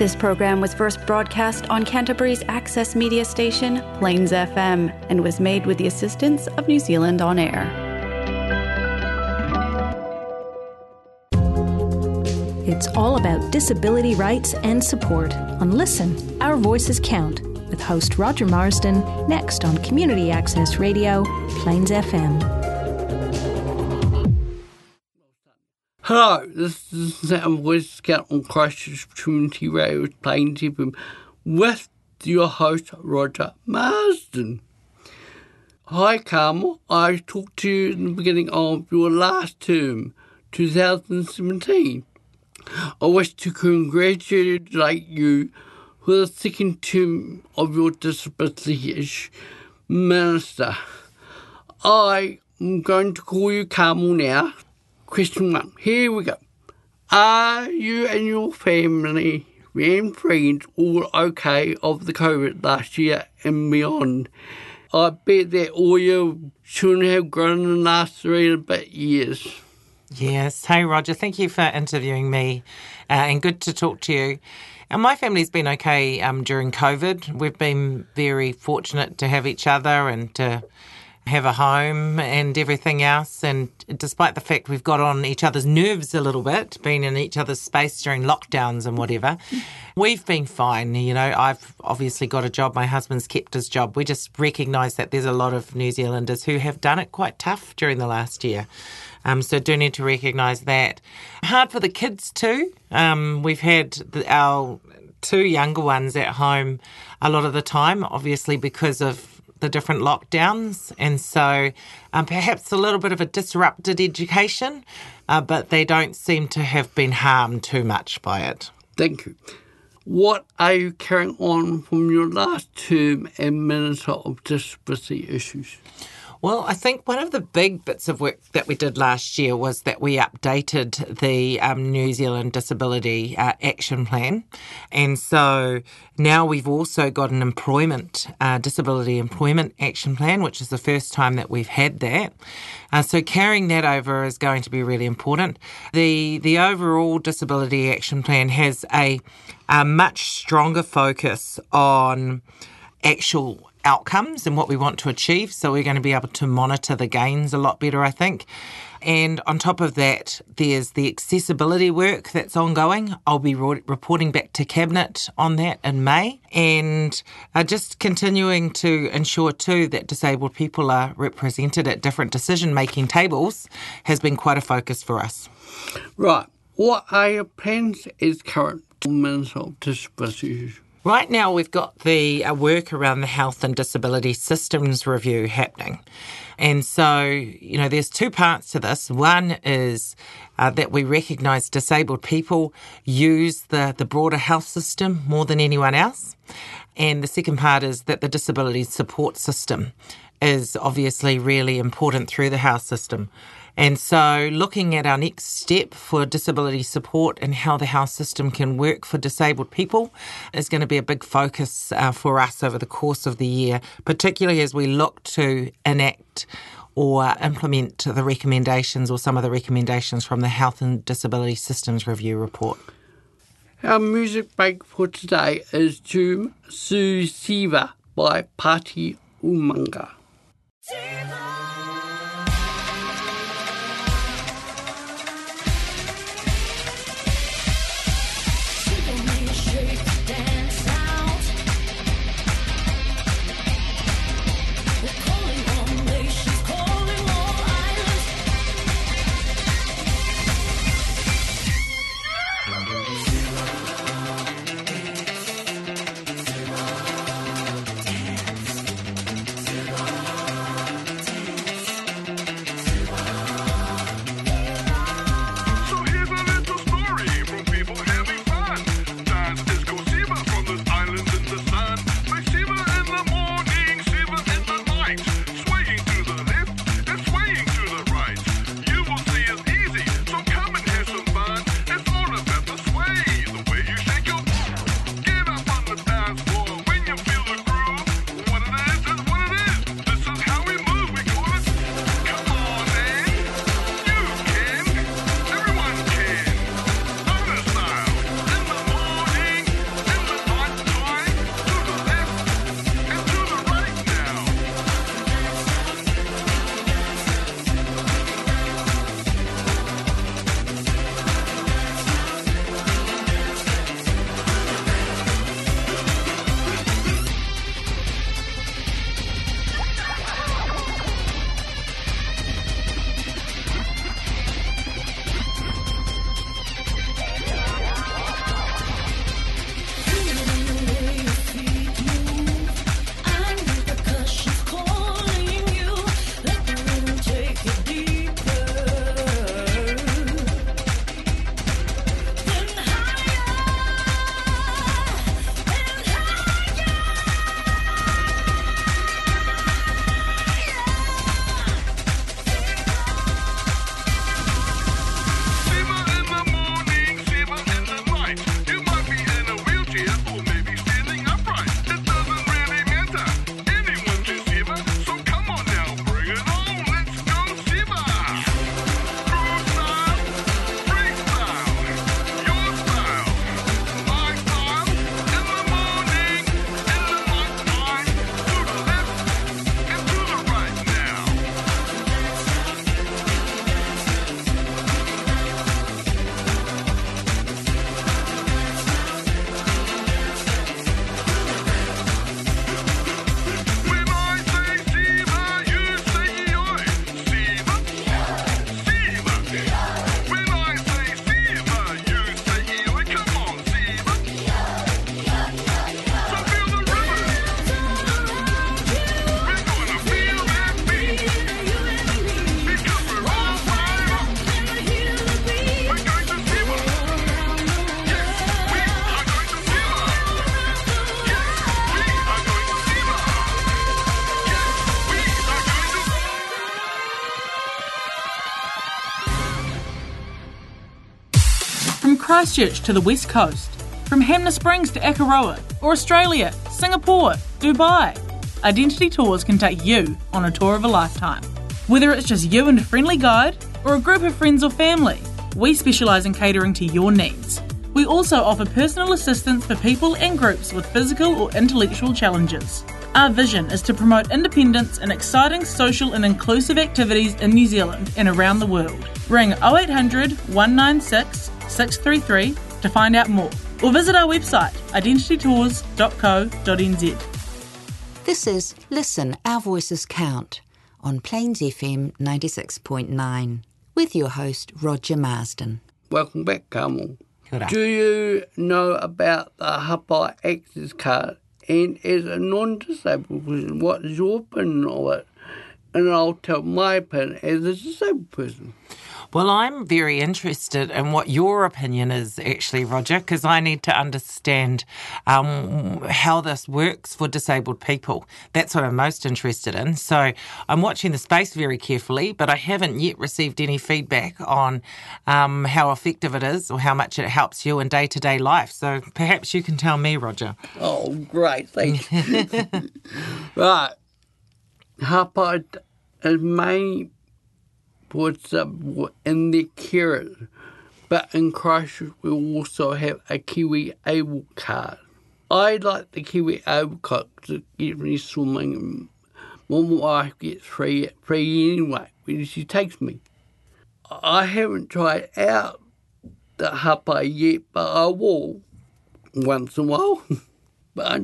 This program was first broadcast on Canterbury's access media station, Plains FM, and was made with the assistance of New Zealand On Air. It's all about disability rights and support on Listen, Our Voices Count, with host Roger Marsden, next on Community Access Radio, Plains FM. Hello, this is Sam Count on Christchurch Community Radio, Plains FM, with your host Roger Marsden. Hi, Carmel. I talked to you in the beginning of your last term, 2017. I wish to congratulate you for the second term of your disability minister. I am going to call you Carmel now. Question one. Here we go. Are you and your family and friends all okay of the COVID last year and beyond? I bet that all your children have grown in the last three and a bit years. Yes. Hey, Roger. Thank you for interviewing me uh, and good to talk to you. And my family's been okay um, during COVID. We've been very fortunate to have each other and to have a home and everything else. And despite the fact we've got on each other's nerves a little bit, being in each other's space during lockdowns and whatever, we've been fine. You know, I've obviously got a job, my husband's kept his job. We just recognise that there's a lot of New Zealanders who have done it quite tough during the last year. Um, so do need to recognise that. Hard for the kids too. Um, we've had the, our two younger ones at home a lot of the time, obviously because of the different lockdowns, and so um, perhaps a little bit of a disrupted education, uh, but they don't seem to have been harmed too much by it. Thank you. What are you carrying on from your last term as Minister of Disability Issues? Well, I think one of the big bits of work that we did last year was that we updated the um, New Zealand Disability uh, Action Plan. And so now we've also got an employment, uh, disability employment action plan, which is the first time that we've had that. Uh, so carrying that over is going to be really important. The, the overall disability action plan has a, a much stronger focus on actual outcomes and what we want to achieve. So we're going to be able to monitor the gains a lot better, I think. And on top of that, there's the accessibility work that's ongoing. I'll be re- reporting back to Cabinet on that in May. And uh, just continuing to ensure, too, that disabled people are represented at different decision making tables has been quite a focus for us. Right. What are your plans as current of Disability? Right now, we've got the uh, work around the health and disability systems review happening. And so, you know, there's two parts to this. One is uh, that we recognise disabled people use the, the broader health system more than anyone else. And the second part is that the disability support system is obviously really important through the health system. And so, looking at our next step for disability support and how the health system can work for disabled people is going to be a big focus uh, for us over the course of the year, particularly as we look to enact or implement the recommendations or some of the recommendations from the Health and Disability Systems Review report. Our music break for today is to Sue Siva by Pati Umaga. Christchurch to the west coast, from Hanmer Springs to Akaroa, or Australia, Singapore, Dubai. Identity Tours can take you on a tour of a lifetime. Whether it's just you and a friendly guide, or a group of friends or family, we specialise in catering to your needs. We also offer personal assistance for people and groups with physical or intellectual challenges. Our vision is to promote independence and exciting social and inclusive activities in New Zealand and around the world. Ring 0800 196 633 to find out more or visit our website identitytours.co.nz. This is Listen, Our Voices Count on Plains FM 96.9 with your host Roger Marsden. Welcome back, Carmel. Do you know about the Hapai Access Card? And as a non-disabled person, what is your opinion of it? And I'll tell my opinion as a disabled person. Well, I'm very interested in what your opinion is, actually, Roger, because I need to understand um, how this works for disabled people. That's what I'm most interested in. So I'm watching the space very carefully, but I haven't yet received any feedback on um, how effective it is or how much it helps you in day to day life. So perhaps you can tell me, Roger. Oh, great, thank you. right. Hapai is main puts up in the carers, but in Christchurch we also have a Kiwi Able card. I like the Kiwi Able card because it gives me swimming and my wife gets free, free anyway when she takes me. I haven't tried out the Hapai yet, but I will once in a while. but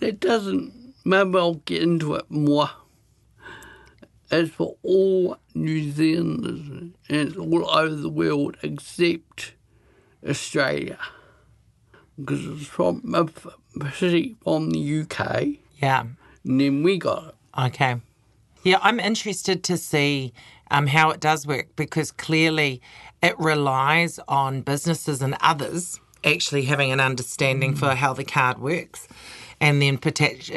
it doesn't, maybe I'll get into it more. It's for all New Zealanders and it's all over the world except Australia. Because it's from a city from the UK, Yeah. and then we got it. Okay. Yeah, I'm interested to see um, how it does work because clearly it relies on businesses and others actually having an understanding for how the card works. And then,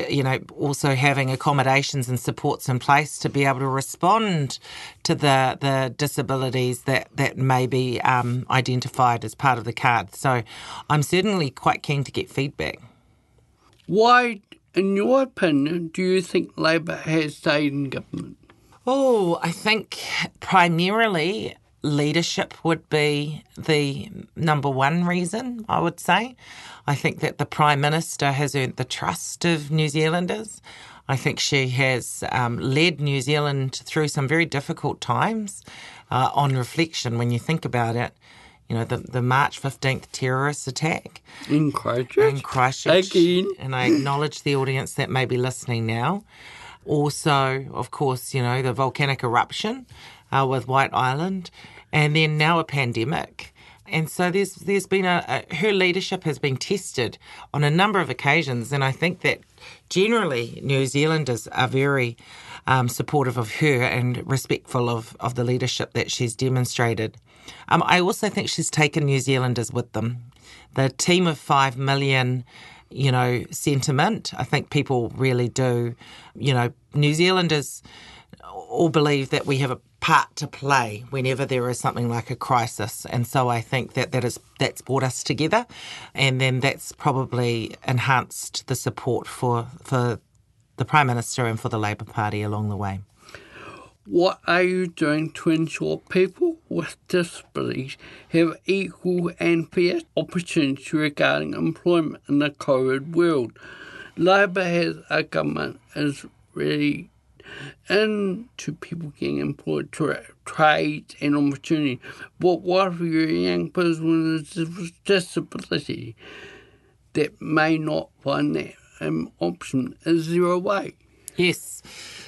you know, also having accommodations and supports in place to be able to respond to the the disabilities that that may be um, identified as part of the card. So, I'm certainly quite keen to get feedback. Why, in your opinion, do you think Labor has stayed in government? Oh, I think primarily leadership would be the number one reason, I would say. I think that the Prime Minister has earned the trust of New Zealanders. I think she has um, led New Zealand through some very difficult times uh, on reflection when you think about it. You know, the, the March 15th terrorist attack In Christchurch? in Christchurch. Again. And I acknowledge the audience that may be listening now. Also, of course, you know, the volcanic eruption uh, with White Island, and then now a pandemic. And so there's there's been a, a her leadership has been tested on a number of occasions, and I think that generally New Zealanders are very um, supportive of her and respectful of, of the leadership that she's demonstrated. Um, I also think she's taken New Zealanders with them. The team of five million, you know, sentiment. I think people really do. You know, New Zealanders all believe that we have a part to play whenever there is something like a crisis, and so I think that that is that's brought us together, and then that's probably enhanced the support for for the Prime Minister and for the Labor Party along the way. What are you doing to ensure people with disabilities have equal and fair opportunities regarding employment in the COVID world? Labor has a government is really into people getting employed, tra- trades and opportunity. But what if you're a young person with a disability that may not find that um, option? Is there a way? Yes.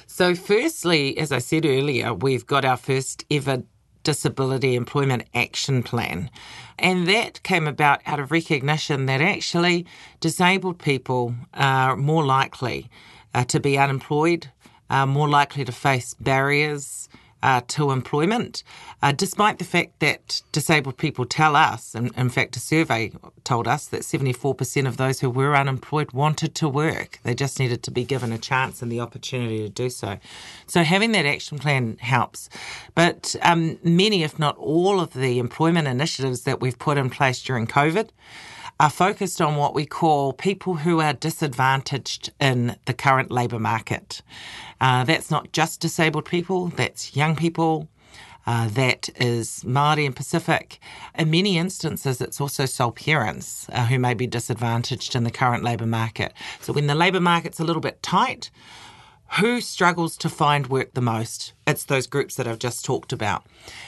So, firstly, as I said earlier, we've got our first ever disability employment action plan. And that came about out of recognition that actually disabled people are more likely uh, to be unemployed, uh, more likely to face barriers uh, to employment, uh, despite the fact that disabled people tell us, and in fact, a survey told us that 74% of those who were unemployed wanted to work. They just needed to be given a chance and the opportunity to do so. So, having that action plan helps. But um, many, if not all, of the employment initiatives that we've put in place during COVID are focused on what we call people who are disadvantaged in the current labour market. Uh, that's not just disabled people, that's young people, uh, that is Māori and Pacific. In many instances, it's also sole parents uh, who may be disadvantaged in the current labour market. So when the labour market's a little bit tight, who struggles to find work the most? It's those groups that I've just talked about.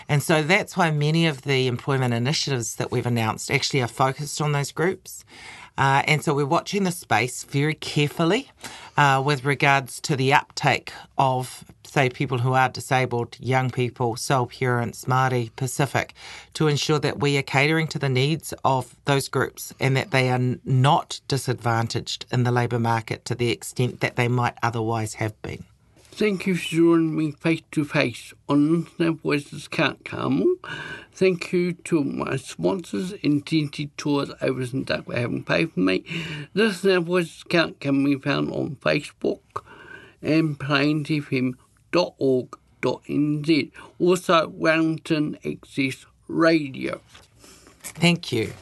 And so that's why many of the employment initiatives that we've announced actually are focused on those groups. Uh, and so we're watching the space very carefully uh, with regards to the uptake of, say, people who are disabled, young people, sole parents, Māori, Pacific, to ensure that we are catering to the needs of those groups and that they are not disadvantaged in the labour market to the extent that they might otherwise have been. Thank you for joining me face to face on Listen Our Voices Count Carmel. Thank you to my sponsors, Identity Tours Overs and Duck for having paid for me. Listen Our Voices Count can be found on Facebook and plainsfm.org.nz. Also, Wellington Access Radio. Thank you.